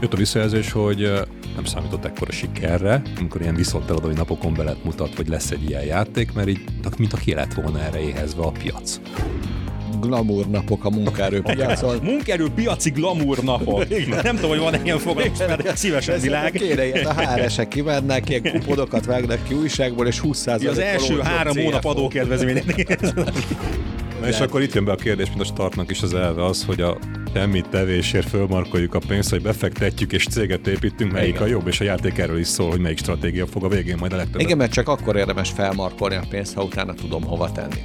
Jött a visszajelzés, hogy nem számított ekkora sikerre, amikor ilyen viszonteladói napokon be lehet mutat, hogy lesz egy ilyen játék, mert így, mint aki lett volna erre éhezve a piac glamour napok a munkaerőpiacon. munkaerőpiaci glamour napok. Nem tudom, hogy van ilyen fogalmaz, mert szívesen világ. Kéne ilyet, a HR-esek kimennek, ilyen kuponokat vágnak ki újságból, és 20% Az első három hónap adókedvezmény. Na és akkor itt jön be a kérdés, mint a startnak is az elve az, hogy a semmi tevésért fölmarkoljuk a pénzt, hogy befektetjük és céget építünk, melyik Igen. a jobb, és a játék erről is szól, hogy melyik stratégia fog a végén majd a legtöbbet. Igen, mert csak akkor érdemes felmarkolni a pénzt, ha utána tudom hova tenni.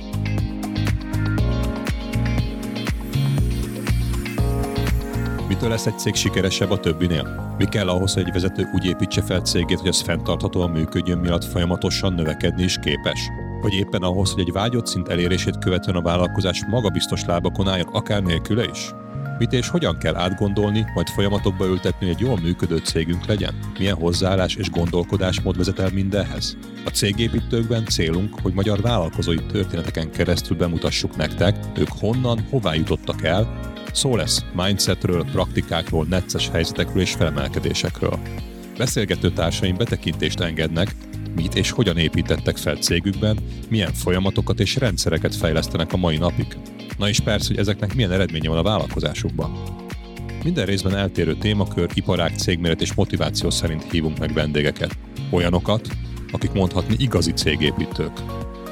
Mitől lesz egy cég sikeresebb a többinél? Mi kell ahhoz, hogy egy vezető úgy építse fel cégét, hogy az fenntarthatóan működjön, miatt folyamatosan növekedni is képes? Vagy éppen ahhoz, hogy egy vágyott szint elérését követően a vállalkozás magabiztos lábakon álljon, akár nélküle is? Mit és hogyan kell átgondolni, majd folyamatokba ültetni, hogy egy jól működő cégünk legyen? Milyen hozzáállás és gondolkodásmód vezet el mindenhez? A cégépítőkben célunk, hogy magyar vállalkozói történeteken keresztül bemutassuk nektek, ők honnan, hová jutottak el, Szó lesz mindsetről, praktikákról, necces helyzetekről és felemelkedésekről. Beszélgető társaim betekintést engednek, mit és hogyan építettek fel cégükben, milyen folyamatokat és rendszereket fejlesztenek a mai napig. Na és persze, hogy ezeknek milyen eredménye van a vállalkozásukban. Minden részben eltérő témakör, iparág, cégméret és motiváció szerint hívunk meg vendégeket. Olyanokat, akik mondhatni igazi cégépítők.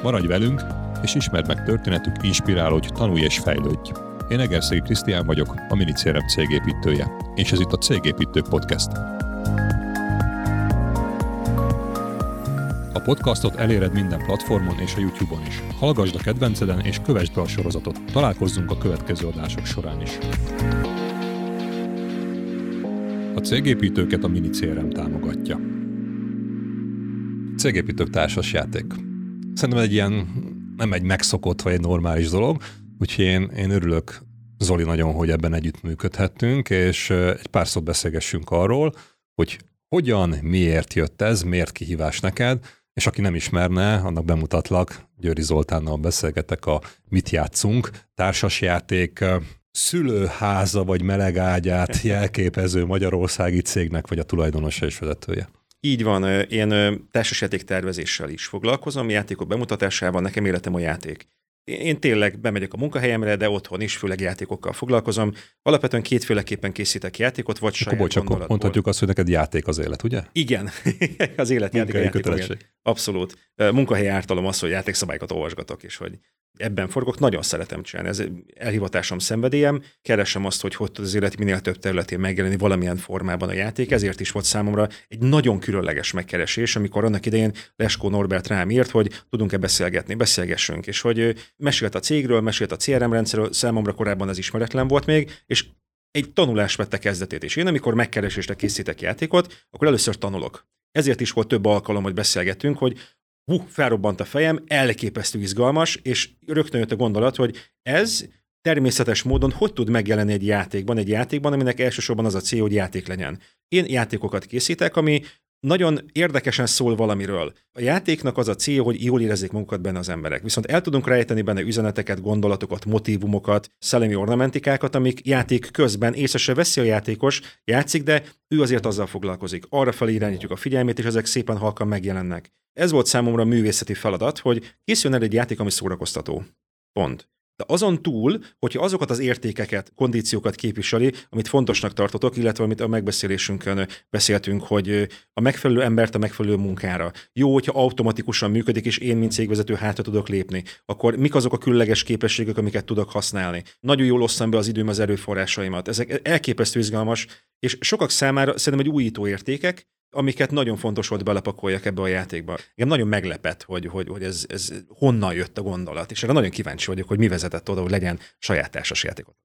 Maradj velünk, és ismerd meg történetük, inspirálódj, tanulj és fejlődj. Én Egerszegi Krisztián vagyok, a Minicérem cégépítője, és ez itt a Cégépítők Podcast. A podcastot eléred minden platformon és a YouTube-on is. Hallgasd a kedvenceden és kövessd be a sorozatot. Találkozzunk a következő adások során is. A cégépítőket a Minicérem támogatja. Cégépítők társas játék. Szerintem egy ilyen nem egy megszokott vagy egy normális dolog, Úgyhogy én, én örülök, Zoli, nagyon, hogy ebben együttműködhettünk, és egy pár szót beszélgessünk arról, hogy hogyan, miért jött ez, miért kihívás neked, és aki nem ismerne, annak bemutatlak, Győri Zoltánnal beszélgetek a Mit játszunk, társasjáték, szülőháza vagy melegágyát jelképező magyarországi cégnek vagy a tulajdonosa és vezetője. Így van, én társasjáték tervezéssel is foglalkozom, játékok bemutatásával, nekem életem a játék. Én tényleg bemegyek a munkahelyemre, de otthon is főleg játékokkal foglalkozom. Alapvetően kétféleképpen készítek játékot, vagy saját Akkor csak mondhatjuk azt, hogy neked játék az élet, ugye? Igen, az élet játék, a játék Abszolút. Munkahely ártalom az, hogy játékszabályokat olvasgatok, és hogy ebben forgok, nagyon szeretem csinálni. Ez elhivatásom, szenvedélyem. Keresem azt, hogy hogy tud az élet minél több területén megjelenni valamilyen formában a játék. Ezért is volt számomra egy nagyon különleges megkeresés, amikor annak idején Leskó Norbert rám írt, hogy tudunk-e beszélgetni, beszélgessünk, és hogy mesélt a cégről, mesélt a CRM rendszerről, számomra korábban ez ismeretlen volt még, és egy tanulás vette kezdetét. És én, amikor megkeresésre készítek játékot, akkor először tanulok. Ezért is volt több alkalom, hogy beszélgetünk, hogy hú, felrobbant a fejem, elképesztő izgalmas, és rögtön jött a gondolat, hogy ez természetes módon hogy tud megjelenni egy játékban, egy játékban, aminek elsősorban az a cél, hogy játék legyen. Én játékokat készítek, ami nagyon érdekesen szól valamiről. A játéknak az a cél, hogy jól érezzék magukat benne az emberek. Viszont el tudunk rejteni benne üzeneteket, gondolatokat, motivumokat, szellemi ornamentikákat, amik játék közben észre veszi a játékos, játszik, de ő azért azzal foglalkozik. Arra felé irányítjuk a figyelmét, és ezek szépen halkan megjelennek. Ez volt számomra a művészeti feladat, hogy készüljön el egy játék, ami szórakoztató. Pont. De azon túl, hogyha azokat az értékeket, kondíciókat képviseli, amit fontosnak tartotok, illetve amit a megbeszélésünkön beszéltünk, hogy a megfelelő embert a megfelelő munkára. Jó, hogyha automatikusan működik, és én, mint cégvezető, hátra tudok lépni, akkor mik azok a különleges képességek, amiket tudok használni. Nagyon jól osztam be az időm, az erőforrásaimat. Ezek elképesztő izgalmas, és sokak számára szerintem egy újító értékek, amiket nagyon fontos volt belepakoljak ebbe a játékba. Igen, nagyon meglepett, hogy, hogy, hogy ez, ez honnan jött a gondolat, és erre nagyon kíváncsi vagyok, hogy mi vezetett oda, hogy legyen saját társas játékot.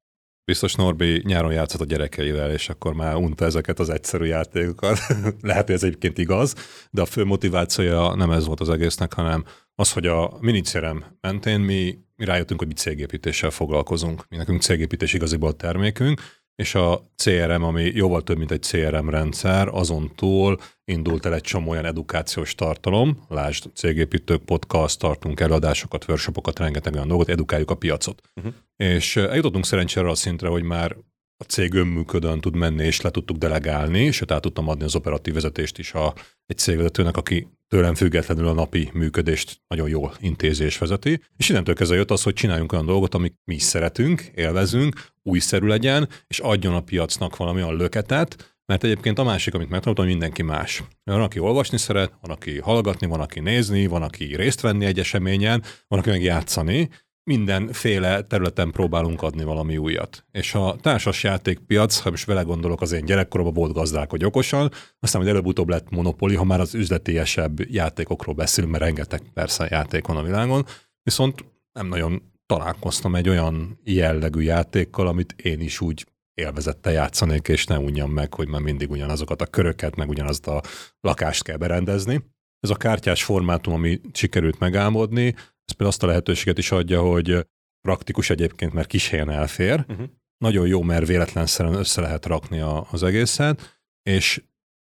Biztos Norbi nyáron játszott a gyerekeivel, és akkor már unta ezeket az egyszerű játékokat. Lehet, hogy ez egyébként igaz, de a fő motivációja nem ez volt az egésznek, hanem az, hogy a minicérem mentén mi, mi rájöttünk, hogy mi cégépítéssel foglalkozunk. Mi nekünk cégépítés igaziból a termékünk, és a CRM, ami jóval több, mint egy CRM rendszer, azon túl indult el egy csomó olyan edukációs tartalom, lásd, cégépítők, podcast, tartunk előadásokat, workshopokat, rengeteg olyan dolgot, edukáljuk a piacot. Uh-huh. És eljutottunk szerencsére a szintre, hogy már a cég önműködően tud menni, és le tudtuk delegálni, és át tudtam adni az operatív vezetést is a, egy cégvezetőnek, aki tőlem függetlenül a napi működést nagyon jól intézi és vezeti. És innentől kezdve jött az, hogy csináljunk olyan dolgot, amit mi is szeretünk, élvezünk, újszerű legyen, és adjon a piacnak valami olyan löketet, mert egyébként a másik, amit megtanultam, mindenki más. Van, aki olvasni szeret, van, aki hallgatni, van, aki nézni, van, aki részt venni egy eseményen, van, aki meg játszani, mindenféle területen próbálunk adni valami újat. És a társas játékpiac, ha most vele gondolok, az én gyerekkoromban volt gazdálkodj okosan, aztán hogy előbb-utóbb lett monopoli, ha már az üzletiesebb játékokról beszélünk, mert rengeteg persze játék van a világon, viszont nem nagyon találkoztam egy olyan jellegű játékkal, amit én is úgy élvezette játszanék, és ne unjam meg, hogy már mindig ugyanazokat a köröket, meg ugyanazt a lakást kell berendezni. Ez a kártyás formátum, ami sikerült megálmodni, például azt a lehetőséget is adja, hogy praktikus egyébként, mert kis helyen elfér, uh-huh. nagyon jó, mert véletlenszerűen össze lehet rakni a, az egészet, és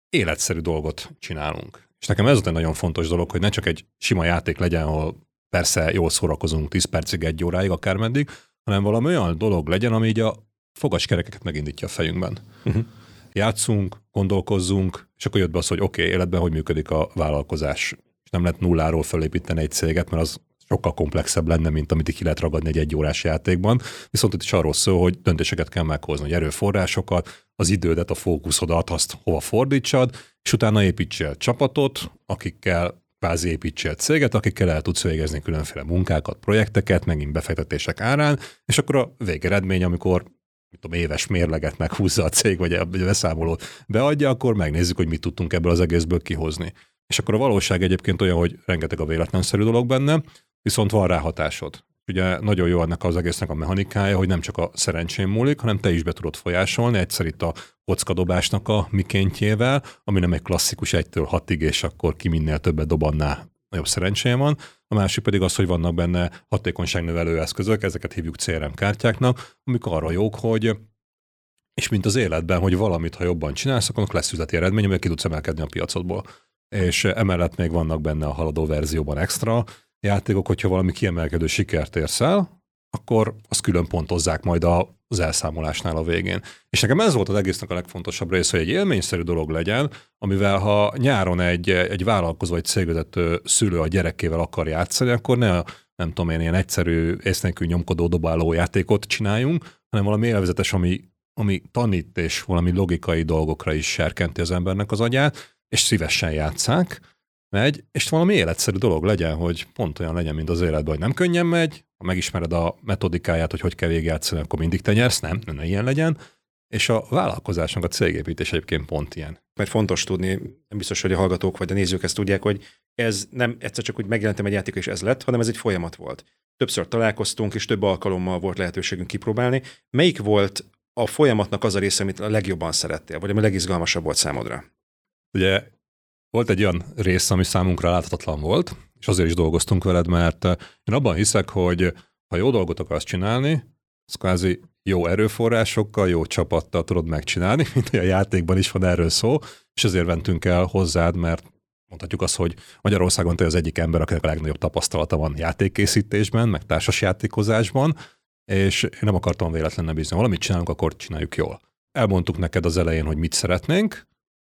életszerű dolgot csinálunk. És nekem ez egy nagyon fontos dolog, hogy ne csak egy sima játék legyen, ahol persze jól szórakozunk 10 percig, egy óráig, akármeddig, hanem valami olyan dolog legyen, ami így a fogaskerekeket megindítja a fejünkben. Uh-huh. Játszunk, gondolkozzunk, és akkor jött be az, hogy oké, okay, életben hogy működik a vállalkozás. És nem lehet nulláról felépíteni egy céget, mert az sokkal komplexebb lenne, mint amit ki lehet ragadni egy egyórás játékban. Viszont itt is arról szól, hogy döntéseket kell meghozni, hogy erőforrásokat, az idődet, a fókuszodat, azt hova fordítsad, és utána építsél csapatot, akikkel kvázi építsél céget, akikkel el tudsz végezni különféle munkákat, projekteket, megint befektetések árán, és akkor a végeredmény, amikor mit tudom, éves mérleget meghúzza a cég, vagy a beszámolót beadja, akkor megnézzük, hogy mit tudtunk ebből az egészből kihozni. És akkor a valóság egyébként olyan, hogy rengeteg a véletlenszerű dolog benne, viszont van rá hatásod. Ugye nagyon jó ennek az egésznek a mechanikája, hogy nem csak a szerencsén múlik, hanem te is be tudod folyásolni, egyszer itt a kockadobásnak a mikéntjével, ami nem egy klasszikus egytől hatig, és akkor ki minél többet dobanná, nagyobb szerencséje van. A másik pedig az, hogy vannak benne hatékonyságnövelő eszközök, ezeket hívjuk CRM kártyáknak, amik arra jók, hogy és mint az életben, hogy valamit, ha jobban csinálsz, akkor lesz üzleti eredmény, amely ki tudsz emelkedni a piacodból. És emellett még vannak benne a haladó verzióban extra játékok, hogyha valami kiemelkedő sikert érsz el, akkor azt külön pontozzák majd az elszámolásnál a végén. És nekem ez volt az egésznek a legfontosabb része, hogy egy élményszerű dolog legyen, amivel ha nyáron egy, egy vállalkozó, egy cégvezető szülő a gyerekével akar játszani, akkor ne nem tudom én, ilyen egyszerű, észnékű nyomkodó dobáló játékot csináljunk, hanem valami élvezetes, ami, ami tanít és valami logikai dolgokra is serkenti az embernek az agyát, és szívesen játszák, megy, és valami életszerű dolog legyen, hogy pont olyan legyen, mint az életben, hogy nem könnyen megy, ha megismered a metodikáját, hogy hogy kell végigjátszani, akkor mindig te nyersz, nem, ne ilyen legyen, és a vállalkozásnak a cégépítés egyébként pont ilyen. Mert fontos tudni, nem biztos, hogy a hallgatók vagy a nézők ezt tudják, hogy ez nem egyszer csak úgy megjelentem egy játék, és ez lett, hanem ez egy folyamat volt. Többször találkoztunk, és több alkalommal volt lehetőségünk kipróbálni. Melyik volt a folyamatnak az a része, amit a legjobban szerettél, vagy ami a legizgalmasabb volt számodra? Ugye volt egy olyan rész, ami számunkra láthatatlan volt, és azért is dolgoztunk veled, mert eh, én abban hiszek, hogy ha jó dolgot akarsz csinálni, az kvázi jó erőforrásokkal, jó csapattal tudod megcsinálni, mint a játékban is van erről szó, és ezért mentünk el hozzád, mert mondhatjuk azt, hogy Magyarországon te az egyik ember, akinek a legnagyobb tapasztalata van játékkészítésben, meg társas játékozásban, és én nem akartam véletlenül bízni. Valamit csinálunk, akkor csináljuk jól. Elmondtuk neked az elején, hogy mit szeretnénk,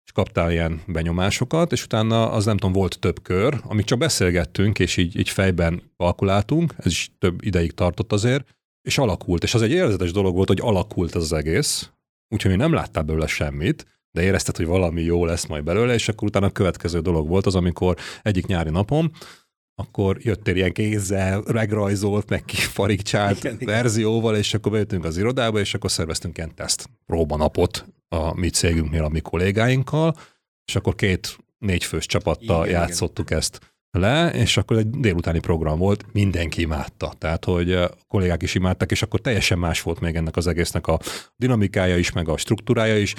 és kaptál ilyen benyomásokat, és utána az nem tudom, volt több kör, amik csak beszélgettünk, és így, így fejben kalkuláltunk, ez is több ideig tartott azért, és alakult, és az egy érzetes dolog volt, hogy alakult ez az egész, úgyhogy én nem láttál belőle semmit, de érezted, hogy valami jó lesz majd belőle, és akkor utána a következő dolog volt az, amikor egyik nyári napom, akkor jöttél ilyen kézzel, megrajzolt, meg kifarigcsált igen, verzióval, és akkor bejöttünk az irodába, és akkor szerveztünk ilyen teszt próbanapot a mi cégünknél, a mi kollégáinkkal, és akkor két négyfős csapattal igen, játszottuk igen. ezt le, és akkor egy délutáni program volt, mindenki imádta. Tehát, hogy a kollégák is imádtak, és akkor teljesen más volt még ennek az egésznek a dinamikája is, meg a struktúrája is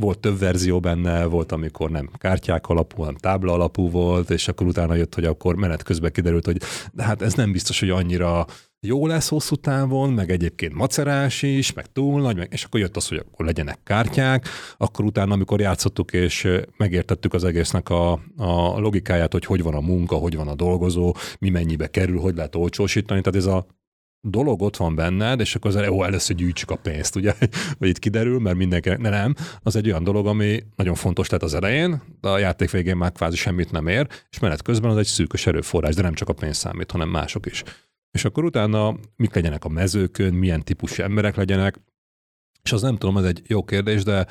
volt több verzió benne, volt, amikor nem kártyák alapú, hanem tábla alapú volt, és akkor utána jött, hogy akkor menet közben kiderült, hogy de hát ez nem biztos, hogy annyira jó lesz hosszú távon, meg egyébként macerás is, meg túl nagy, meg, és akkor jött az, hogy akkor legyenek kártyák, akkor utána, amikor játszottuk és megértettük az egésznek a, a logikáját, hogy hogy van a munka, hogy van a dolgozó, mi mennyibe kerül, hogy lehet olcsósítani, tehát ez a dolog ott van benned, és akkor az ó, először gyűjtsük a pénzt, ugye, vagy itt kiderül, mert mindenkinek, ne nem, az egy olyan dolog, ami nagyon fontos lett az elején, de a játék végén már kvázi semmit nem ér, és menet közben az egy szűkös erőforrás, de nem csak a pénz számít, hanem mások is. És akkor utána mik legyenek a mezőkön, milyen típusú emberek legyenek, és az nem tudom, ez egy jó kérdés, de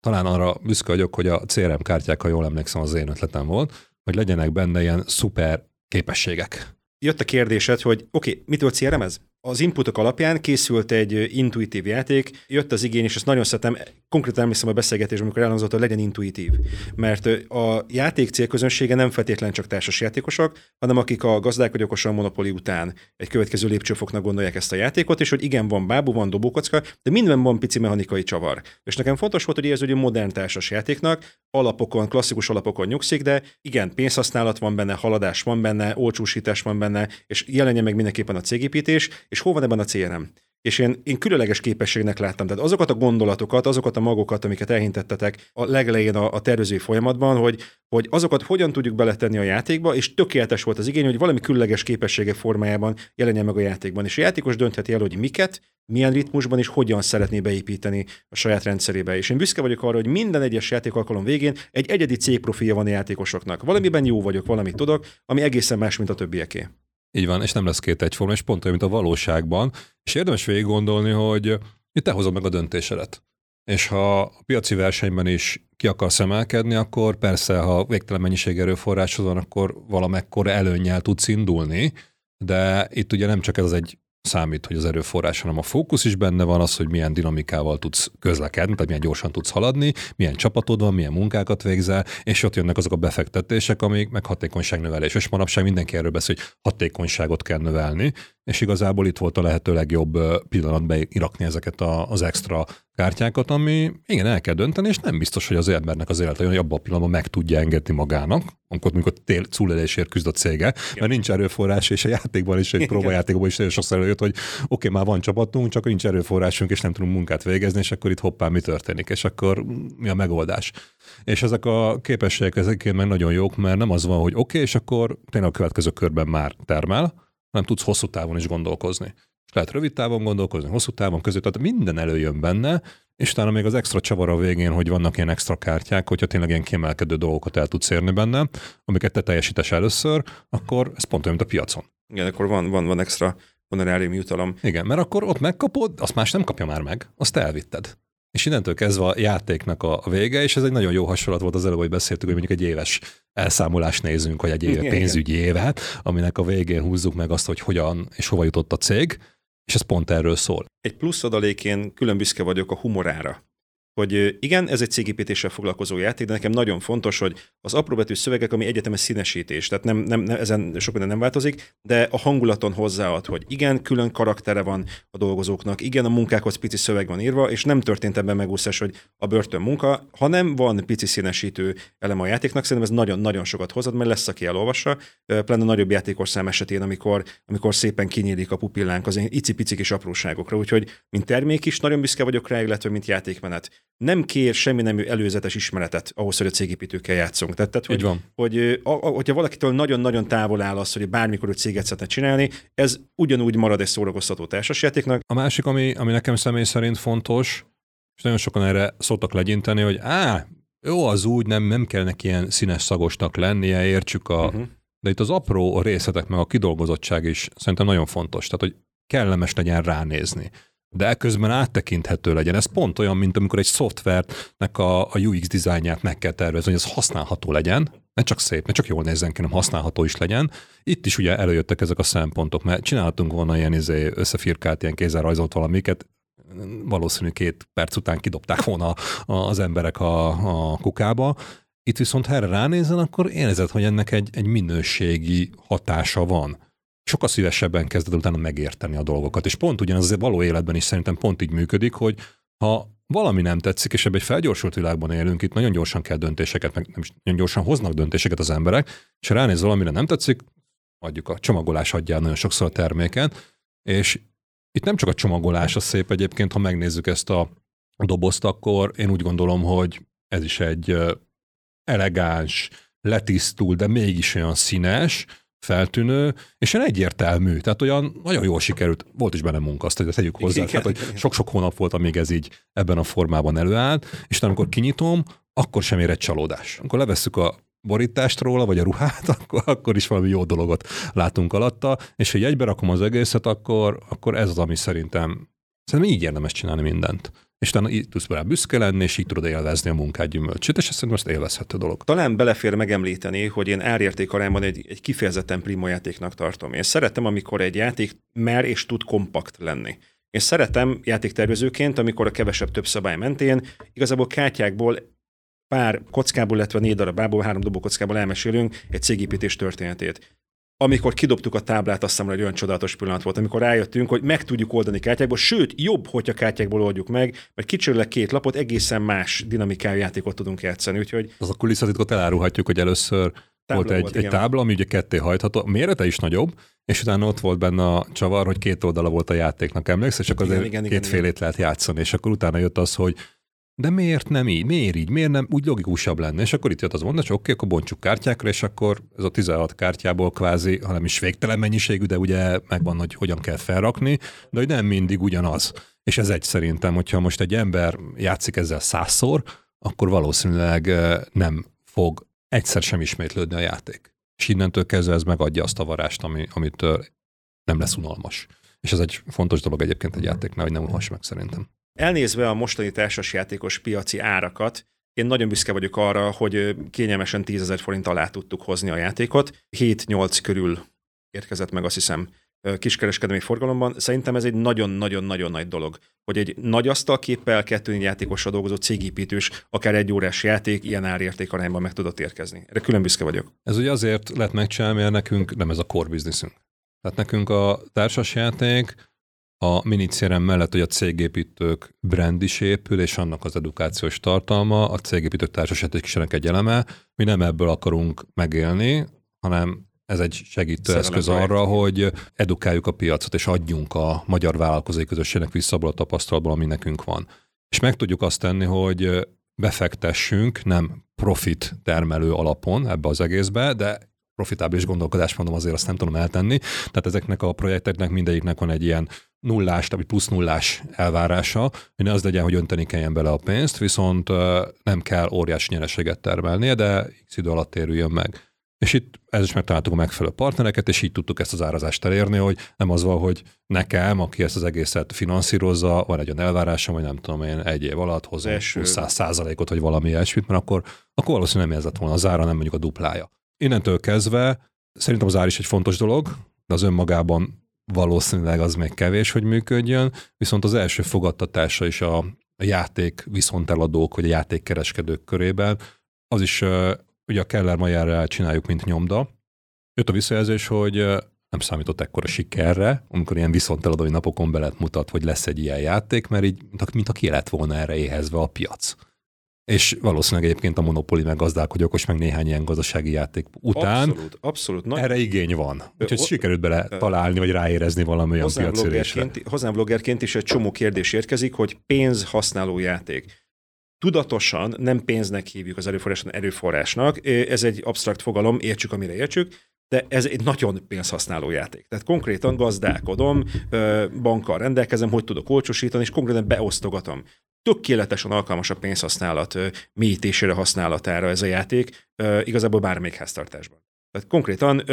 talán arra büszke vagyok, hogy a CRM kártyák, ha jól emlékszem, az én ötletem volt, hogy legyenek benne ilyen szuper képességek. Jött a kérdésed, hogy oké, okay, mitől CRM ez? Az inputok alapján készült egy intuitív játék, jött az igény, és ezt nagyon szeretem, konkrétan emlékszem a beszélgetés, amikor elhangzott, hogy legyen intuitív. Mert a játék célközönsége nem feltétlenül csak társas játékosok, hanem akik a gazdák vagy okosan monopoli után egy következő lépcsőfoknak gondolják ezt a játékot, és hogy igen, van bábú, van dobókocka, de minden van pici mechanikai csavar. És nekem fontos volt, hogy ez egy modern társas játéknak, alapokon, klasszikus alapokon nyugszik, de igen, pénzhasználat van benne, haladás van benne, olcsósítás van benne, és jelenje meg mindenképpen a cégépítés, és hol van ebben a CRM? És én, én különleges képességnek láttam. Tehát azokat a gondolatokat, azokat a magokat, amiket elhintettetek a legelején a, a tervezői folyamatban, hogy, hogy azokat hogyan tudjuk beletenni a játékba, és tökéletes volt az igény, hogy valami különleges képességek formájában jelenjen meg a játékban. És a játékos döntheti el, hogy miket, milyen ritmusban és hogyan szeretné beépíteni a saját rendszerébe. És én büszke vagyok arra, hogy minden egyes játékalkalom végén egy egyedi cégprofilja van a játékosoknak. Valamiben jó vagyok, valamit tudok, ami egészen más, mint a többieké. Így van, és nem lesz két egyforma, és pont olyan, mint a valóságban. És érdemes végig gondolni, hogy te hozod meg a döntésedet. És ha a piaci versenyben is ki akarsz emelkedni, akkor persze, ha végtelen mennyiség erőforrásod van, akkor valamekkor előnnyel tudsz indulni, de itt ugye nem csak ez az egy számít, hogy az erőforrás, hanem a fókusz is benne van, az, hogy milyen dinamikával tudsz közlekedni, tehát milyen gyorsan tudsz haladni, milyen csapatod van, milyen munkákat végzel, és ott jönnek azok a befektetések, amik meg hatékonyságnövelés. És manapság mindenki erről beszél, hogy hatékonyságot kell növelni, és igazából itt volt a lehető legjobb pillanat beirakni ezeket a, az extra kártyákat, ami igen, el kell dönteni, és nem biztos, hogy az embernek az élete hogy abban a pillanatban meg tudja engedni magának, amikor, amikor tél, túlélésért küzd a cége, igen. mert nincs erőforrás, és a játékban is, egy próbajátékban is nagyon sokszor előjött, hogy oké, okay, már van csapatunk, csak nincs erőforrásunk, és nem tudunk munkát végezni, és akkor itt hoppá, mi történik, és akkor mi a megoldás. És ezek a képességek ezek meg nagyon jók, mert nem az van, hogy oké, okay, és akkor tényleg a következő körben már termel, hanem tudsz hosszú távon is gondolkozni. És lehet rövid távon gondolkozni, hosszú távon között, tehát minden előjön benne, és utána még az extra csavar a végén, hogy vannak ilyen extra kártyák, hogyha tényleg ilyen kiemelkedő dolgokat el tudsz érni benne, amiket te teljesítes először, akkor ez pont olyan, mint a piacon. Igen, akkor van, van, van extra honorárium jutalom. Igen, mert akkor ott megkapod, azt más nem kapja már meg, azt elvitted. És innentől kezdve a játéknak a vége, és ez egy nagyon jó hasonlat volt az előbb, hogy beszéltük, hogy mondjuk egy éves elszámolást nézünk, vagy egy éve pénzügyi évet, aminek a végén húzzuk meg azt, hogy hogyan és hova jutott a cég, és ez pont erről szól. Egy plusz adalékén külön büszke vagyok a humorára hogy igen, ez egy cégépítéssel foglalkozó játék, de nekem nagyon fontos, hogy az apróbetű szövegek, ami egyetemes színesítés, tehát nem, nem, nem, ezen sok minden nem változik, de a hangulaton hozzáad, hogy igen, külön karaktere van a dolgozóknak, igen, a munkákhoz pici szöveg van írva, és nem történt ebben megúszás, hogy a börtön munka, hanem van pici színesítő elem a játéknak, szerintem ez nagyon-nagyon sokat hozad, mert lesz, aki elolvassa, pláne nagyobb játékos szám esetén, amikor, amikor szépen kinyílik a pupillánk az icipici kis apróságokra. Úgyhogy, mint termék is nagyon büszke vagyok rá, illetve mint játékmenet nem kér semmi nemű előzetes ismeretet ahhoz, hogy a cégépítőkkel játszunk. Tehát, tehát hogy, van. hogy a, a, hogyha valakitől nagyon-nagyon távol áll az, hogy bármikor ő céget szeretne csinálni, ez ugyanúgy marad egy szórakoztató társasjátéknak. A másik, ami, ami nekem személy szerint fontos, és nagyon sokan erre szoktak legyinteni, hogy á, jó, az úgy, nem, nem kell neki ilyen színes szagosnak lennie, értsük a... Uh-huh. De itt az apró részletek, meg a kidolgozottság is szerintem nagyon fontos. Tehát, hogy kellemes legyen ránézni de ekközben áttekinthető legyen. Ez pont olyan, mint amikor egy szoftvernek a, a UX dizájnját meg kell tervezni, hogy ez használható legyen, ne csak szép, ne csak jól nézzen ki, hanem használható is legyen. Itt is ugye előjöttek ezek a szempontok, mert csinálhatunk volna ilyen izé, összefirkált, ilyen kézzel rajzolt valamiket, valószínű két perc után kidobták volna az emberek a, a kukába. Itt viszont ha erre ránézzen, akkor érzed, hogy ennek egy, egy minőségi hatása van sokkal szívesebben kezded utána megérteni a dolgokat. És pont ugyanaz az való életben is szerintem pont így működik, hogy ha valami nem tetszik, és ebben egy felgyorsult világban élünk, itt nagyon gyorsan kell döntéseket, meg nem is nagyon gyorsan hoznak döntéseket az emberek, és ha ránéz valamire nem tetszik, adjuk a csomagolás adjál nagyon sokszor a terméket, és itt nem csak a csomagolás a szép egyébként, ha megnézzük ezt a dobozt, akkor én úgy gondolom, hogy ez is egy elegáns, letisztul, de mégis olyan színes, feltűnő, és olyan egyértelmű, tehát olyan nagyon jól sikerült, volt is benne munka, azt hogy tegyük hozzá, igen, tehát, hogy sok-sok hónap volt, amíg ez így ebben a formában előállt, és utána, amikor kinyitom, akkor sem ér egy csalódás. Amikor levesszük a borítást róla, vagy a ruhát, akkor, akkor is valami jó dologot látunk alatta, és hogy egybe rakom az egészet, akkor, akkor ez az, ami szerintem, szerintem így érdemes csinálni mindent és utána így tudsz rá büszke lenni, és így tudod élvezni a munkád gyümölcsét, és ezt szerintem most élvezhető dolog. Talán belefér megemlíteni, hogy én árérték arányban egy, egy kifejezetten primo játéknak tartom. Én szeretem, amikor egy játék mer és tud kompakt lenni. Én szeretem játéktervezőként, amikor a kevesebb több szabály mentén igazából kártyákból pár kockából, illetve négy darabából, három dobó kockából elmesélünk egy cégépítés történetét amikor kidobtuk a táblát, azt hiszem, hogy olyan csodálatos pillanat volt, amikor rájöttünk, hogy meg tudjuk oldani kártyákból, sőt, jobb, hogyha kártyákból oldjuk meg, mert kicsőleg két lapot, egészen más dinamikájú játékot tudunk játszani. Úgyhogy... Az a kulisszatitkot elárulhatjuk, hogy először tábla volt egy, volt, egy tábla, ami ugye ketté hajtható, a mérete is nagyobb, és utána ott volt benne a csavar, hogy két oldala volt a játéknak, emlékszel, és akkor igen, azért igen, két igen, félét igen. lehet játszani, és akkor utána jött az, hogy de miért nem így? Miért így? Miért nem? Úgy logikusabb lenne. És akkor itt jött az mondás, hogy oké, okay, akkor bontsuk kártyákra, és akkor ez a 16 kártyából kvázi, hanem is végtelen mennyiségű, de ugye megvan, hogy hogyan kell felrakni, de hogy nem mindig ugyanaz. És ez egy szerintem, hogyha most egy ember játszik ezzel százszor, akkor valószínűleg nem fog egyszer sem ismétlődni a játék. És innentől kezdve ez megadja azt a varást, ami, amitől nem lesz unalmas. És ez egy fontos dolog egyébként egy játéknál, hogy nem unalmas meg szerintem. Elnézve a mostani társasjátékos piaci árakat, én nagyon büszke vagyok arra, hogy kényelmesen 10 ezer forint alá tudtuk hozni a játékot. 7-8 körül érkezett meg, azt hiszem, kiskereskedelmi forgalomban. Szerintem ez egy nagyon-nagyon-nagyon nagy dolog, hogy egy nagy asztalképpel, kettő játékosra dolgozó cégépítős, akár egy órás játék ilyen árérték arányban meg tudott érkezni. Erre külön büszke vagyok. Ez ugye azért lett megcsinálni, mert nekünk nem ez a core businessünk. Tehát nekünk a társasjáték a minicérem mellett, hogy a cégépítők brand is épül, és annak az edukációs tartalma, a cégépítők társaság is egy eleme. Mi nem ebből akarunk megélni, hanem ez egy segítő eszköz arra, hogy edukáljuk a piacot, és adjunk a magyar vállalkozói közösségnek vissza abból a tapasztalatból, ami nekünk van. És meg tudjuk azt tenni, hogy befektessünk nem profit termelő alapon ebbe az egészbe, de profitábilis gondolkodást mondom, azért azt nem tudom eltenni. Tehát ezeknek a projekteknek mindegyiknek van egy ilyen nullás, vagy plusz nullás elvárása, hogy ne az legyen, hogy önteni kelljen bele a pénzt, viszont nem kell óriási nyereséget termelnie, de x idő alatt térüljön meg. És itt ez is megtaláltuk a megfelelő partnereket, és így tudtuk ezt az árazást elérni, hogy nem az van, hogy nekem, aki ezt az egészet finanszírozza, van egy olyan elvárásom, hogy nem tudom én, egy év alatt hozom 20 százalékot, vagy valami ilyesmit, mert akkor, akkor valószínűleg nem érzett volna az ára, nem mondjuk a duplája. Innentől kezdve szerintem az ár is egy fontos dolog, de az önmagában valószínűleg az még kevés, hogy működjön, viszont az első fogadtatása is a, a játék viszonteladók, vagy a játékkereskedők körében, az is ugye a Keller Majerrel csináljuk, mint nyomda. Jött a visszajelzés, hogy nem számított ekkora sikerre, amikor ilyen viszonteladói napokon be mutat, hogy lesz egy ilyen játék, mert így, mint a ki lett volna erre éhezve a piac. És valószínűleg egyébként a monopoli meg gazdálkodók, meg néhány ilyen gazdasági játék után abszolút, abszolút. Nagy... erre igény van. Úgyhogy o, sikerült bele találni, vagy ráérezni valami olyan piacérésre. Hozzám bloggerként is egy csomó kérdés érkezik, hogy pénz használó játék. Tudatosan nem pénznek hívjuk az erőforrásnak, erőforrásnak. Ez egy absztrakt fogalom, értsük, amire értsük de ez egy nagyon pénzhasználó játék. Tehát konkrétan gazdálkodom, bankkal rendelkezem, hogy tudok olcsosítani, és konkrétan beosztogatom. Tökéletesen alkalmas a pénzhasználat mélyítésére használatára ez a játék, igazából bármelyik háztartásban. Tehát konkrétan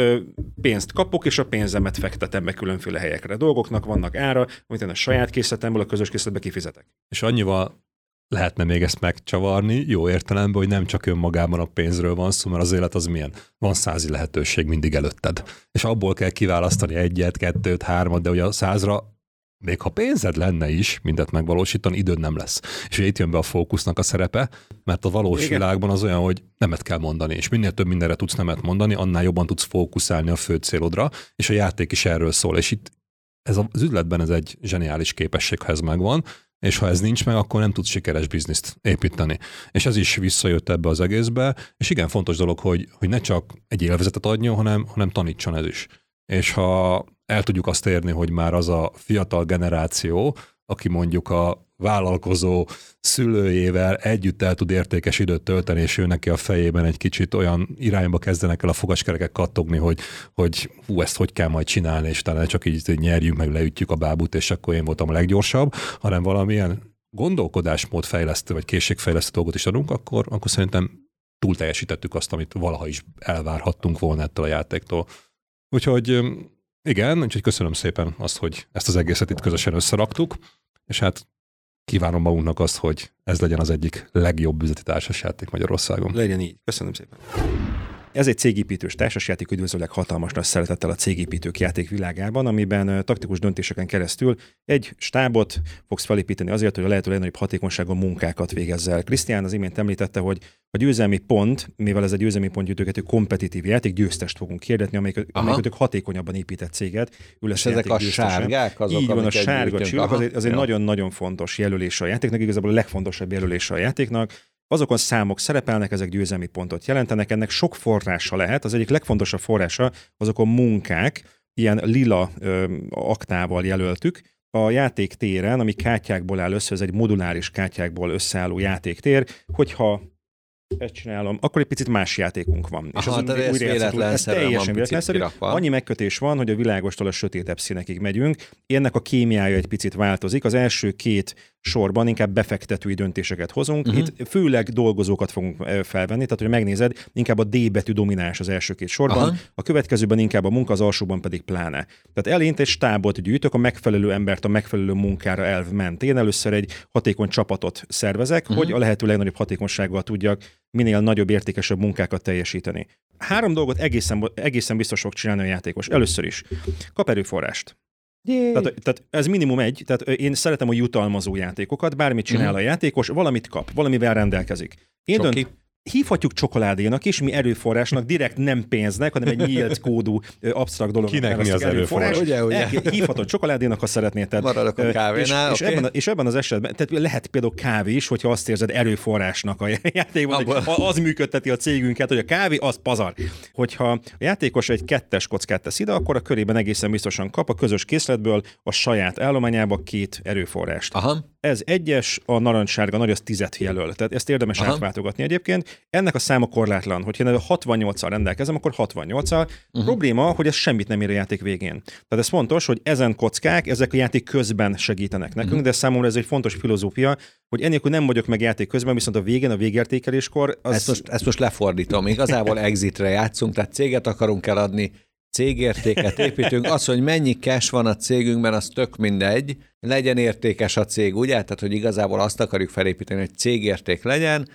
pénzt kapok, és a pénzemet fektetem be különféle helyekre. Dolgoknak vannak ára, amit én a saját készletemből a közös készletbe kifizetek. És annyival lehetne még ezt megcsavarni, jó értelemben, hogy nem csak önmagában a pénzről van szó, mert az élet az milyen. Van százi lehetőség mindig előtted. És abból kell kiválasztani egyet, kettőt, hármat, de ugye a százra még ha pénzed lenne is mindet megvalósítani, időd nem lesz. És itt jön be a fókusznak a szerepe, mert a valós Igen. világban az olyan, hogy nemet kell mondani, és minél több mindenre tudsz nemet mondani, annál jobban tudsz fókuszálni a fő célodra, és a játék is erről szól. És itt ez az üzletben ez egy zseniális képesség, ha ez megvan, és ha ez nincs meg, akkor nem tudsz sikeres bizniszt építeni. És ez is visszajött ebbe az egészbe, és igen, fontos dolog, hogy, hogy ne csak egy élvezetet adjon, hanem, hanem tanítson ez is. És ha el tudjuk azt érni, hogy már az a fiatal generáció, aki mondjuk a vállalkozó szülőjével együtt el tud értékes időt tölteni, és ő neki a fejében egy kicsit olyan irányba kezdenek el a fogaskerekek kattogni, hogy, hogy hú, ezt hogy kell majd csinálni, és talán csak így, így nyerjük, meg leütjük a bábút, és akkor én voltam a leggyorsabb, hanem valamilyen gondolkodásmód fejlesztő, vagy készségfejlesztő dolgot is adunk, akkor, akkor szerintem túl teljesítettük azt, amit valaha is elvárhattunk volna ettől a játéktól. Úgyhogy igen, úgyhogy köszönöm szépen azt, hogy ezt az egészet itt közösen összeraktuk, és hát kívánom magunknak azt, hogy ez legyen az egyik legjobb üzleti társasjáték Magyarországon. Legyen így. Köszönöm szépen. Ez egy cégépítős társasjáték, üdvözöllek hatalmas nagy szeretettel a cégépítők játékvilágában, amiben taktikus döntéseken keresztül egy stábot fogsz felépíteni azért, hogy a lehető legnagyobb hatékonyságon munkákat végezzel. Krisztián az imént említette, hogy a győzelmi pont, mivel ez egy győzelmi pont gyűjtögető kompetitív játék, győztest fogunk kérdetni, amelyik, amelyik hatékonyabban épített céget. És ezek a győztesen. sárgák azok, Így van, a sárga csillag, az egy, az egy nagyon-nagyon fontos jelölés a játéknak, igazából a legfontosabb jelölés a játéknak azokon számok szerepelnek, ezek győzelmi pontot jelentenek, ennek sok forrása lehet. Az egyik legfontosabb forrása azok a munkák, ilyen lila ö, aktával jelöltük, a játéktéren, ami kártyákból áll össze, ez egy moduláris kártyákból összeálló játéktér, hogyha ezt csinálom, akkor egy picit más játékunk van. Aha, és az véletlen ez teljesen véletlenszerű. Annyi megkötés van, hogy a világostól a sötétebb színekig megyünk. Ennek a kémiája egy picit változik. Az első két sorban inkább befektetői döntéseket hozunk. Uh-huh. Itt főleg dolgozókat fogunk felvenni, tehát hogy megnézed, inkább a D betű domináns az első két sorban, Aha. a következőben inkább a munka, az alsóban pedig pláne. Tehát elént egy stábot gyűjtök, a megfelelő embert a megfelelő munkára elv mentén. Először egy hatékony csapatot szervezek, uh-huh. hogy a lehető legnagyobb hatékonysággal tudjak minél nagyobb, értékesebb munkákat teljesíteni. Három dolgot egészen, egészen biztos fog csinálni a játékos. Először is kap erőforrást. Tehát, tehát ez minimum egy, tehát én szeretem a jutalmazó játékokat, bármit csinál mm. a játékos, valamit kap, valamivel rendelkezik. Én dönt, hívhatjuk csokoládénak is, mi erőforrásnak, direkt nem pénznek, hanem egy nyílt kódú absztrakt dolog. Kinek mi az erőforrás? Ugye, ugye. Hívhatod csokoládénak, ha szeretnél. Tehát, Maradok a kávénál. És, okay. és, ebben, és ebben az esetben, tehát lehet például kávé is, hogyha azt érzed erőforrásnak a játékban, hogy az működteti a cégünket, hogy a kávé az pazar. Hogyha a játékos egy kettes kockát tesz ide, akkor a körében egészen biztosan kap a közös készletből a saját állományába két erőforrást. Aha. Ez egyes, a narancssárga nagy az tizet jelöl. Tehát ezt érdemes Aha. átváltogatni egyébként. Ennek a száma korlátlan. Hogyha én 68-al rendelkezem, akkor 68-al. Uh-huh. Probléma, hogy ez semmit nem ér a játék végén. Tehát ez fontos, hogy ezen kockák, ezek a játék közben segítenek nekünk, uh-huh. de számomra ez egy fontos filozófia, hogy enélkül nem vagyok meg játék közben, viszont a végén, a végértékeléskor... Az... Ezt, most, ezt most lefordítom. Igazából exitre játszunk, tehát céget akarunk eladni, cégértéket építünk. Az, hogy mennyi cash van a cégünkben, az tök mindegy. Legyen értékes a cég, ugye? Tehát, hogy igazából azt akarjuk felépíteni, hogy cégérték legyen,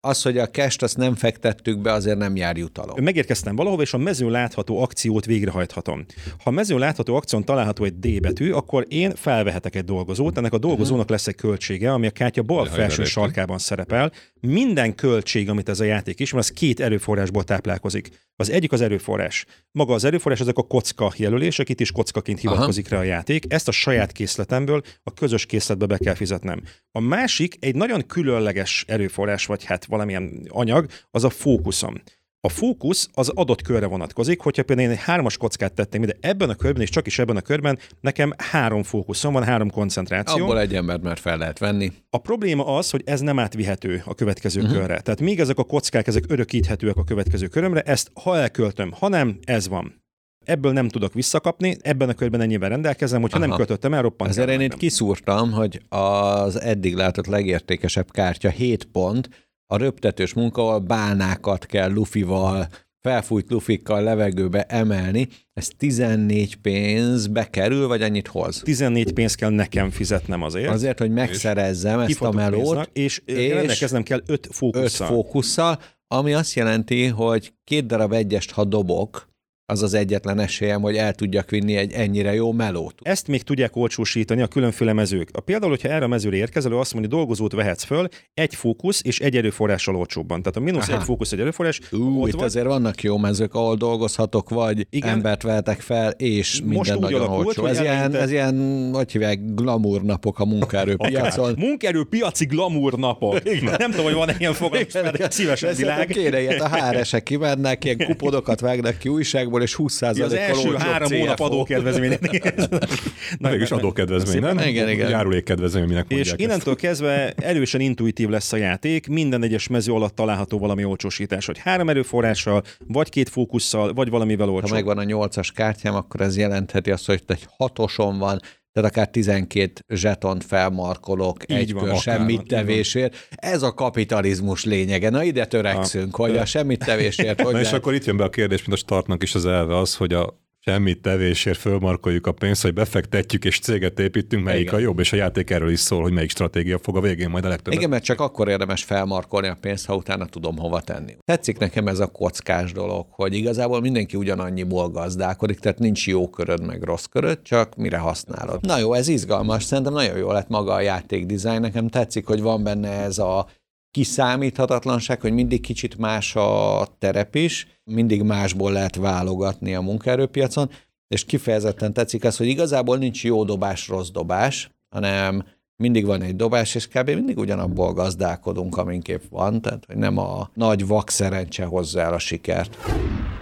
az, hogy a cash azt nem fektettük be, azért nem jár jutalom. Megérkeztem valahova, és a mezőn látható akciót végrehajthatom. Ha a mezőn látható akción található egy D betű, akkor én felvehetek egy dolgozót, ennek a dolgozónak lesz egy költsége, ami a kártya bal felső sarkában szerepel. Minden költség, amit ez a játék is, az két erőforrásból táplálkozik. Az egyik az erőforrás. Maga az erőforrás, ezek a kocka jelölések, itt is kockaként hivatkozik Aha. rá a játék. Ezt a saját készletemből a közös készletbe be kell fizetnem. A másik egy nagyon különleges erőforrás, vagy hát valamilyen anyag, az a fókuszom. A fókusz az adott körre vonatkozik, hogyha például én egy hármas kockát tettem ide ebben a körben, és csak is ebben a körben, nekem három fókuszom van, három koncentráció. Abból egy embert már fel lehet venni. A probléma az, hogy ez nem átvihető a következő uh-huh. körre. Tehát még ezek a kockák, ezek örökíthetőek a következő körömre, ezt ha elköltöm, ha nem, ez van ebből nem tudok visszakapni, ebben a körben ennyivel rendelkezem, hogyha Aha. nem költöttem el, roppant. Ezért én itt kiszúrtam, hogy az eddig látott legértékesebb kártya 7 pont, a röptetős munkával bálnákat kell lufival, felfújt lufikkal levegőbe emelni, ez 14 pénz bekerül, vagy ennyit hoz? 14 pénz kell nekem fizetnem azért. Azért, hogy megszerezzem ezt a melót. És, és rendelkeznem kell 5 fókusszal. 5 fókusszal, ami azt jelenti, hogy két darab egyest, ha dobok, az az egyetlen esélyem, hogy el tudjak vinni egy ennyire jó melót. Ezt még tudják olcsósítani a különféle mezők. A például, hogyha erre a mezőre érkezel, azt mondja, dolgozót vehetsz föl, egy fókusz és egy erőforrással olcsóbban. Tehát a mínusz egy fókusz, egy erőforrás. Ú, itt van. azért vannak jó mezők, ahol dolgozhatok, vagy Igen. embert vehetek fel, és Most minden nagyon alakult, olcsó. Ez ilyen, ez ilyen, hogy hívják, glamour napok a munkaerőpiacon. munkaerőpiaci glamour napok. Igen. Nem tudom, hogy van ilyen fogalom, szívesen világ. Kéne ilyet, a HR-esek kimennek, ilyen kupodokat vágnak ki újságból, adósságból, és 20%-kal Az első három hónap adókedvezmény. Na, mégis adókedvezmény, nem? Igen, igen. Járulékkedvezmény, minek És innentől ezt. kezdve erősen intuitív lesz a játék, minden egyes mező alatt található valami olcsósítás, hogy három erőforrással, vagy két fókusszal, vagy valamivel olcsó. Ha megvan a nyolcas kártyám, akkor ez jelentheti azt, hogy egy hatoson van, tehát akár 12 zsetont felmarkolok Így egy van, semmit tevésért. Ez a kapitalizmus lényege. Na ide törekszünk, ha. hogy a semmit tevésért hogy Na és akkor itt jön be a kérdés, mint a startnak is az elve az, hogy a semmit tevésért fölmarkoljuk a pénzt, hogy befektetjük és céget építünk, melyik Igen. a jobb, és a játék erről is szól, hogy melyik stratégia fog a végén majd a legtöbbet. Igen, mert csak akkor érdemes felmarkolni a pénzt, ha utána tudom hova tenni. Tetszik nekem ez a kockás dolog, hogy igazából mindenki ugyanannyiból gazdálkodik, tehát nincs jó köröd meg rossz köröd, csak mire használod. Na jó, ez izgalmas, szerintem nagyon jó lett maga a játék dizájn, nekem tetszik, hogy van benne ez a kiszámíthatatlanság, hogy mindig kicsit más a terep is, mindig másból lehet válogatni a munkaerőpiacon, és kifejezetten tetszik az, hogy igazából nincs jó dobás, rossz dobás, hanem mindig van egy dobás, és kb. mindig ugyanabból gazdálkodunk, aminképp van, tehát hogy nem a nagy vak szerencse hozza el a sikert.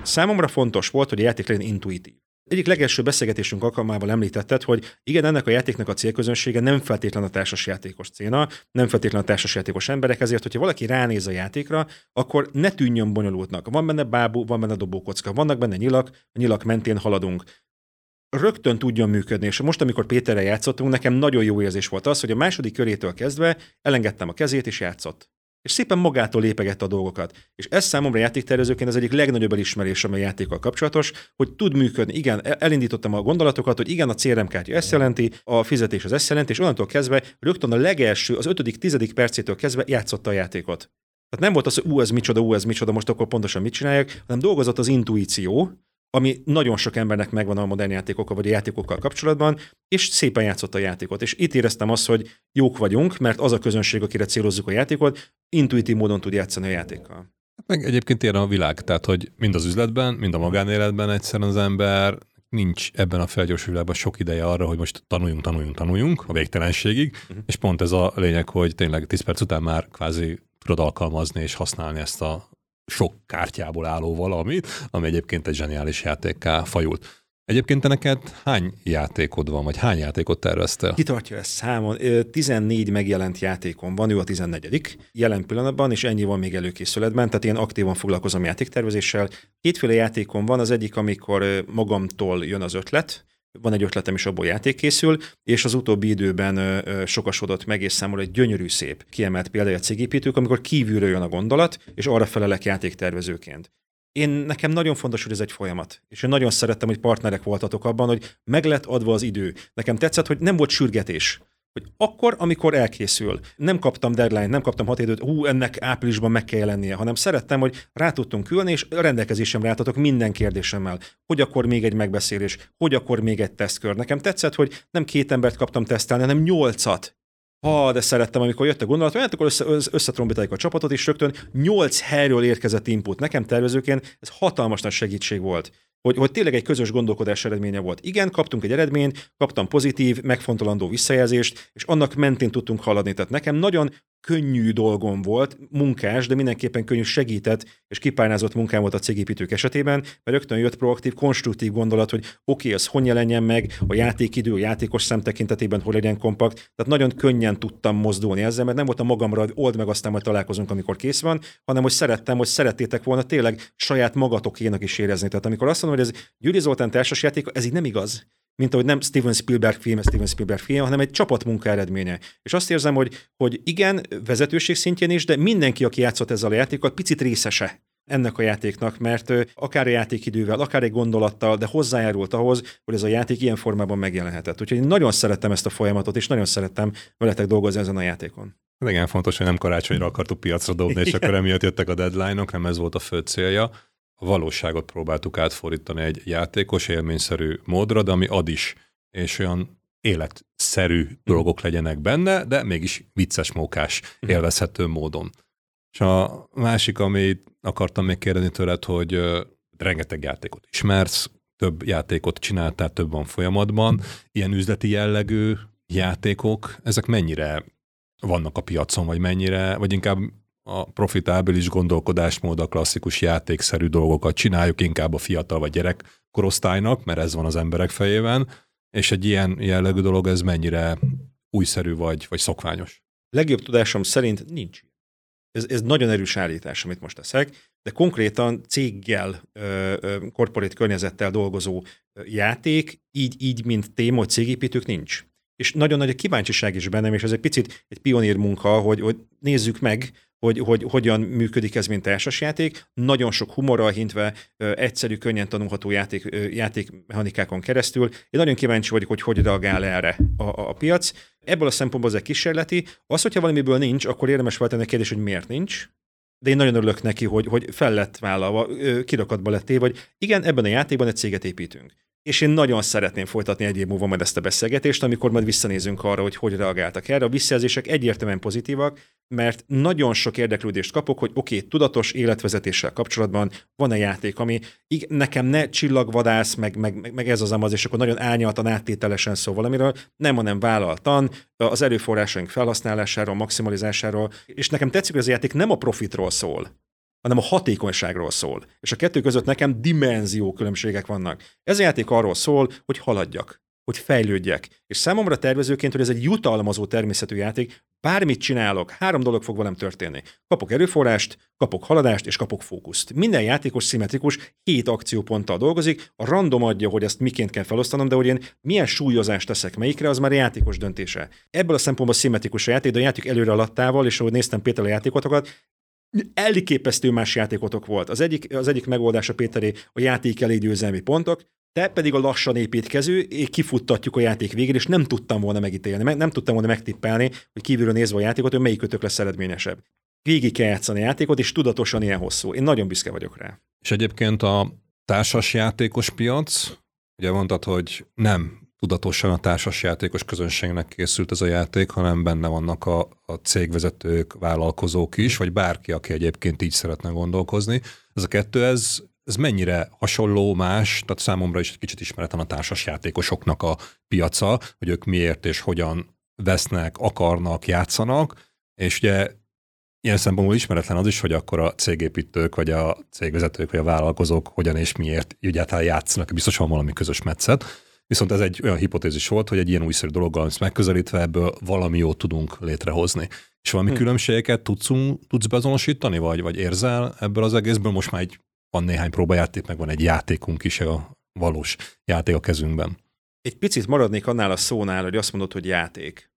Számomra fontos volt, hogy a játék legyen intuitív. Egyik legelső beszélgetésünk alkalmával említetted, hogy igen, ennek a játéknak a célközönsége nem feltétlen a társasjátékos céna, nem feltétlen a társasjátékos emberek, ezért, hogyha valaki ránéz a játékra, akkor ne tűnjön bonyolultnak. Van benne bábú, van benne dobókocka, vannak benne nyilak, a nyilak mentén haladunk rögtön tudjon működni. És most, amikor Péterrel játszottunk, nekem nagyon jó érzés volt az, hogy a második körétől kezdve elengedtem a kezét és játszott és szépen magától lépegette a dolgokat. És ez számomra játéktervezőként az egyik legnagyobb elismerés, amely játékkal kapcsolatos, hogy tud működni. Igen, elindítottam a gondolatokat, hogy igen, a CRM kártya ezt jelenti, a fizetés az ezt jelenti, és onnantól kezdve rögtön a legelső, az ötödik, tizedik percétől kezdve játszotta a játékot. Tehát nem volt az, hogy ú, ez micsoda, ú, ez micsoda, most akkor pontosan mit csinálják, hanem dolgozott az intuíció, ami nagyon sok embernek megvan a modern játékokkal vagy a játékokkal kapcsolatban, és szépen játszott a játékot. És itt éreztem azt, hogy jók vagyunk, mert az a közönség, akire célozzuk a játékot, intuitív módon tud játszani a játékkal. Meg egyébként ilyen a világ, tehát hogy mind az üzletben, mind a magánéletben egyszerűen az ember nincs ebben a felgyorsú világban sok ideje arra, hogy most tanuljunk, tanuljunk, tanuljunk a végtelenségig, uh-huh. és pont ez a lényeg, hogy tényleg 10 perc után már kvázi tudod alkalmazni és használni ezt a sok kártyából álló valamit, ami egyébként egy zseniális játékká fajult. Egyébként te neked hány játékod van, vagy hány játékot terveztél? Kitartja ezt számon. 14 megjelent játékom van, ő a 14 jelen pillanatban, és ennyi van még előkészületben, tehát én aktívan foglalkozom játéktervezéssel. Kétféle játékom van, az egyik, amikor magamtól jön az ötlet, van egy ötletem is, abból játék készül, és az utóbbi időben sokasodott meg, és számomra egy gyönyörű szép kiemelt példája a cégépítők, amikor kívülről jön a gondolat, és arra felelek játéktervezőként. Én nekem nagyon fontos, hogy ez egy folyamat. És én nagyon szerettem, hogy partnerek voltatok abban, hogy meg lett adva az idő. Nekem tetszett, hogy nem volt sürgetés hogy akkor, amikor elkészül, nem kaptam deadline, nem kaptam határidőt, hú, ennek áprilisban meg kell lennie, hanem szerettem, hogy rá tudtunk ülni, és rendelkezésemre álltatok minden kérdésemmel. Hogy akkor még egy megbeszélés, hogy akkor még egy tesztkör. Nekem tetszett, hogy nem két embert kaptam tesztelni, hanem nyolcat. Ha, de szerettem, amikor jött a gondolat, hát akkor össze, összetrombitáljuk a csapatot, és rögtön nyolc helyről érkezett input. Nekem tervezőként ez hatalmas nagy segítség volt hogy, hogy tényleg egy közös gondolkodás eredménye volt. Igen, kaptunk egy eredményt, kaptam pozitív, megfontolandó visszajelzést, és annak mentén tudtunk haladni. Tehát nekem nagyon könnyű dolgom volt, munkás, de mindenképpen könnyű segített és kipárnázott munkám volt a cégépítők esetében, mert rögtön jött proaktív, konstruktív gondolat, hogy oké, okay, az hogy jelenjen meg, a játékidő, a játékos szem tekintetében hogy legyen kompakt. Tehát nagyon könnyen tudtam mozdulni ezzel, mert nem volt a magamra, hogy old meg aztán majd találkozunk, amikor kész van, hanem hogy szerettem, hogy szerettétek volna tényleg saját magatokénak is érezni. Tehát amikor azt mondom, hogy ez Gyuri Zoltán társasjáték, ez így nem igaz mint ahogy nem Steven Spielberg film, Steven Spielberg film, hanem egy csapatmunka eredménye. És azt érzem, hogy, hogy igen, vezetőség szintjén is, de mindenki, aki játszott ezzel a játékkal, picit részese ennek a játéknak, mert akár a játékidővel, akár egy gondolattal, de hozzájárult ahhoz, hogy ez a játék ilyen formában megjelenhetett. Úgyhogy én nagyon szerettem ezt a folyamatot, és nagyon szerettem veletek dolgozni ezen a játékon. Ez igen fontos, hogy nem karácsonyra akartuk piacra dobni, és akkor emiatt jöttek a deadline-ok, nem ez volt a fő célja a valóságot próbáltuk átfordítani egy játékos élményszerű módra, de ami ad is, és olyan életszerű dolgok legyenek benne, de mégis vicces, mókás, mhm. élvezhető módon. És a másik, amit akartam még kérdezni tőled, hogy rengeteg játékot ismersz, több játékot csináltál, több van folyamatban. Ilyen üzleti jellegű játékok, ezek mennyire vannak a piacon, vagy mennyire, vagy inkább a profitábilis gondolkodásmód, a klasszikus játékszerű dolgokat csináljuk, inkább a fiatal vagy gyerek korosztálynak, mert ez van az emberek fejében, és egy ilyen jellegű dolog, ez mennyire újszerű vagy, vagy szokványos? Legjobb tudásom szerint nincs. Ez, ez nagyon erős állítás, amit most teszek, de konkrétan céggel, korporét környezettel dolgozó játék, így, így mint téma, hogy cégépítők nincs. És nagyon nagy a kíváncsiság is bennem, és ez egy picit egy pionír munka, hogy, hogy nézzük meg, hogy, hogy hogyan működik ez, mint társasjáték. Nagyon sok humorral hintve, egyszerű, könnyen tanulható játék, játékmechanikákon keresztül. Én nagyon kíváncsi vagyok, hogy hogy reagál erre a, a, a piac. Ebből a szempontból ez egy kísérleti. Az, hogyha valamiből nincs, akkor érdemes feltenni a kérdés, hogy miért nincs. De én nagyon örülök neki, hogy, hogy fel lett vállalva, kirakatba lettél, vagy igen, ebben a játékban egy céget építünk és én nagyon szeretném folytatni egy év múlva majd ezt a beszélgetést, amikor majd visszanézünk arra, hogy hogy reagáltak erre. A visszajelzések egyértelműen pozitívak, mert nagyon sok érdeklődést kapok, hogy oké, okay, tudatos életvezetéssel kapcsolatban van-e játék, ami nekem ne csillagvadász, meg, meg, meg ez az amaz, és akkor nagyon árnyaltan áttételesen szól valamiről, nem, hanem vállaltan, az erőforrásaink felhasználásáról, maximalizásáról, és nekem tetszik, hogy ez a játék nem a profitról szól, hanem a hatékonyságról szól. És a kettő között nekem dimenzió különbségek vannak. Ez a játék arról szól, hogy haladjak, hogy fejlődjek. És számomra tervezőként, hogy ez egy jutalmazó természetű játék, bármit csinálok, három dolog fog velem történni. Kapok erőforrást, kapok haladást és kapok fókuszt. Minden játékos szimmetrikus hét akcióponttal dolgozik, a random adja, hogy ezt miként kell felosztanom, de hogy én milyen súlyozást teszek melyikre, az már játékos döntése. Ebből a szempontból szimmetrikus a játék, de a játék előre alattával, és ahogy néztem Péter a játékotokat, elképesztő más játékotok volt. Az egyik, az egyik megoldása Péteré a játék elég győzelmi pontok, te pedig a lassan építkező, kifuttatjuk a játék végére, és nem tudtam volna megítélni, meg, nem tudtam volna megtippelni, hogy kívülről nézve a játékot, hogy melyik kötök lesz eredményesebb. Végig kell játszani a játékot, és tudatosan ilyen hosszú. Én nagyon büszke vagyok rá. És egyébként a társas játékos piac, ugye mondtad, hogy nem tudatosan a társasjátékos közönségnek készült ez a játék, hanem benne vannak a, a cégvezetők, vállalkozók is, vagy bárki, aki egyébként így szeretne gondolkozni. Ez a kettő, ez, ez mennyire hasonló, más, tehát számomra is egy kicsit ismeretlen a társasjátékosoknak a piaca, hogy ők miért és hogyan vesznek, akarnak, játszanak, és ugye ilyen szempontból ismeretlen az is, hogy akkor a cégépítők, vagy a cégvezetők, vagy a vállalkozók hogyan és miért egyáltalán játszanak, biztos van valami közös metszet. Viszont ez egy olyan hipotézis volt, hogy egy ilyen újszerű dologgal megközelítve ebből valami jót tudunk létrehozni. És valami hmm. különbségeket tudsz, tudsz bezonosítani, vagy, vagy érzel ebből az egészből? Most már egy, van néhány próbajáték, meg van egy játékunk is, a valós játék a kezünkben. Egy picit maradnék annál a szónál, hogy azt mondod, hogy játék.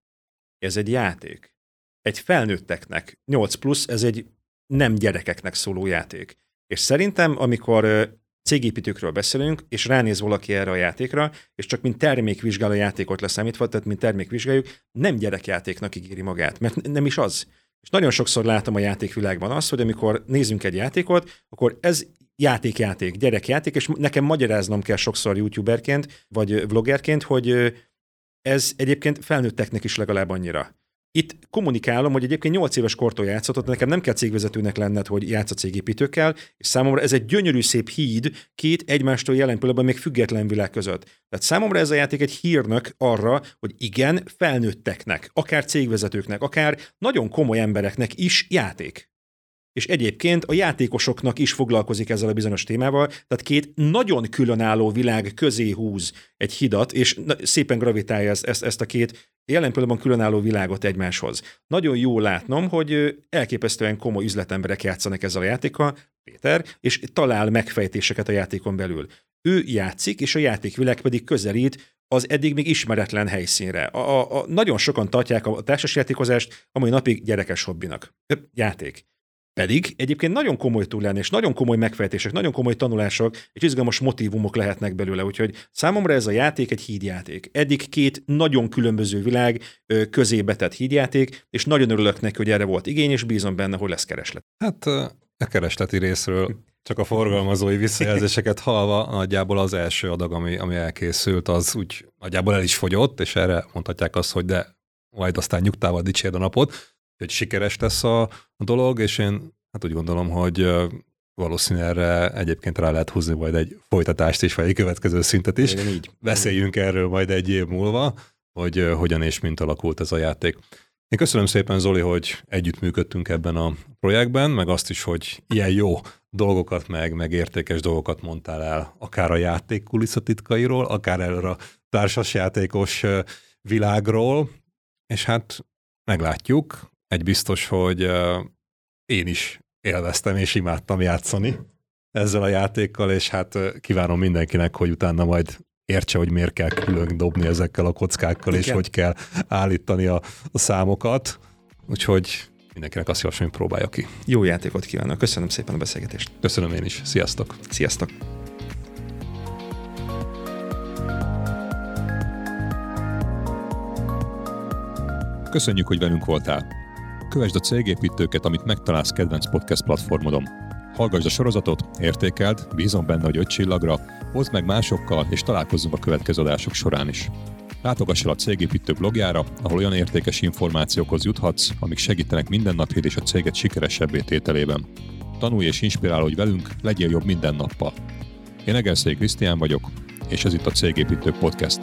Ez egy játék. Egy felnőtteknek, 8 plusz, ez egy nem gyerekeknek szóló játék. És szerintem, amikor cégépítőkről beszélünk, és ránéz valaki erre a játékra, és csak mint termékvizsgáló játékot leszámítva, tehát mint termékvizsgáljuk, nem gyerekjátéknak ígéri magát, mert nem is az. És nagyon sokszor látom a játékvilágban azt, hogy amikor nézünk egy játékot, akkor ez játék-játék, gyerekjáték, és nekem magyaráznom kell sokszor youtuberként, vagy vloggerként, hogy ez egyébként felnőtteknek is legalább annyira. Itt kommunikálom, hogy egyébként 8 éves kortól játszott, nekem nem kell cégvezetőnek lenned, hogy játsz a cégépítőkkel, és számomra ez egy gyönyörű szép híd két egymástól jelen pillanatban még független világ között. Tehát számomra ez a játék egy hírnök arra, hogy igen, felnőtteknek, akár cégvezetőknek, akár nagyon komoly embereknek is játék és egyébként a játékosoknak is foglalkozik ezzel a bizonyos témával, tehát két nagyon különálló világ közé húz egy hidat, és szépen gravitálja ezt, ezt, a két jelen pillanatban különálló világot egymáshoz. Nagyon jó látnom, hogy elképesztően komoly üzletemberek játszanak ezzel a játékkal, Péter, és talál megfejtéseket a játékon belül. Ő játszik, és a játékvilág pedig közelít az eddig még ismeretlen helyszínre. A, a, a, nagyon sokan tartják a társasjátékozást a mai napig gyerekes hobbinak. Játék. Pedig egyébként nagyon komoly túl lenni, és nagyon komoly megfejtések, nagyon komoly tanulások, és izgalmas motivumok lehetnek belőle. Úgyhogy számomra ez a játék egy hídjáték. Eddig két nagyon különböző világ közé betett hídjáték, és nagyon örülök neki, hogy erre volt igény, és bízom benne, hogy lesz kereslet. Hát a keresleti részről csak a forgalmazói visszajelzéseket hallva, nagyjából az első adag, ami, ami elkészült, az úgy nagyjából el is fogyott, és erre mondhatják azt, hogy de majd aztán nyugtával dicsérd a napot hogy sikeres lesz a, a dolog, és én hát úgy gondolom, hogy valószínűleg erre egyébként rá lehet húzni majd egy folytatást is, vagy egy következő szintet is. Igen, így. Beszéljünk erről majd egy év múlva, hogy hogyan és mint alakult ez a játék. Én köszönöm szépen, Zoli, hogy együttműködtünk ebben a projektben, meg azt is, hogy ilyen jó dolgokat, meg, meg értékes dolgokat mondtál el, akár a játék kulisszatitkairól, akár erről a társasjátékos világról, és hát meglátjuk. Egy biztos, hogy én is élveztem és imádtam játszani ezzel a játékkal, és hát kívánom mindenkinek, hogy utána majd értse, hogy miért kell külön dobni ezekkel a kockákkal, Igen. és hogy kell állítani a, a számokat. Úgyhogy mindenkinek azt javaslom, hogy próbálja ki. Jó játékot kívánok, köszönöm szépen a beszélgetést. Köszönöm én is, sziasztok! Sziasztok! Köszönjük, hogy velünk voltál. Kövesd a cégépítőket, amit megtalálsz kedvenc podcast platformodon. Hallgassd a sorozatot, értékeld, bízom benne, hogy öt csillagra, hozd meg másokkal, és találkozzunk a következő adások során is. Látogass el a Cégépítő blogjára, ahol olyan értékes információkhoz juthatsz, amik segítenek mindennapjét és a céget sikeresebbé tételében. Tanulj és inspirálódj velünk, legyél jobb minden nappal. Én Egerszék Krisztián vagyok, és ez itt a Cégépítő Podcast.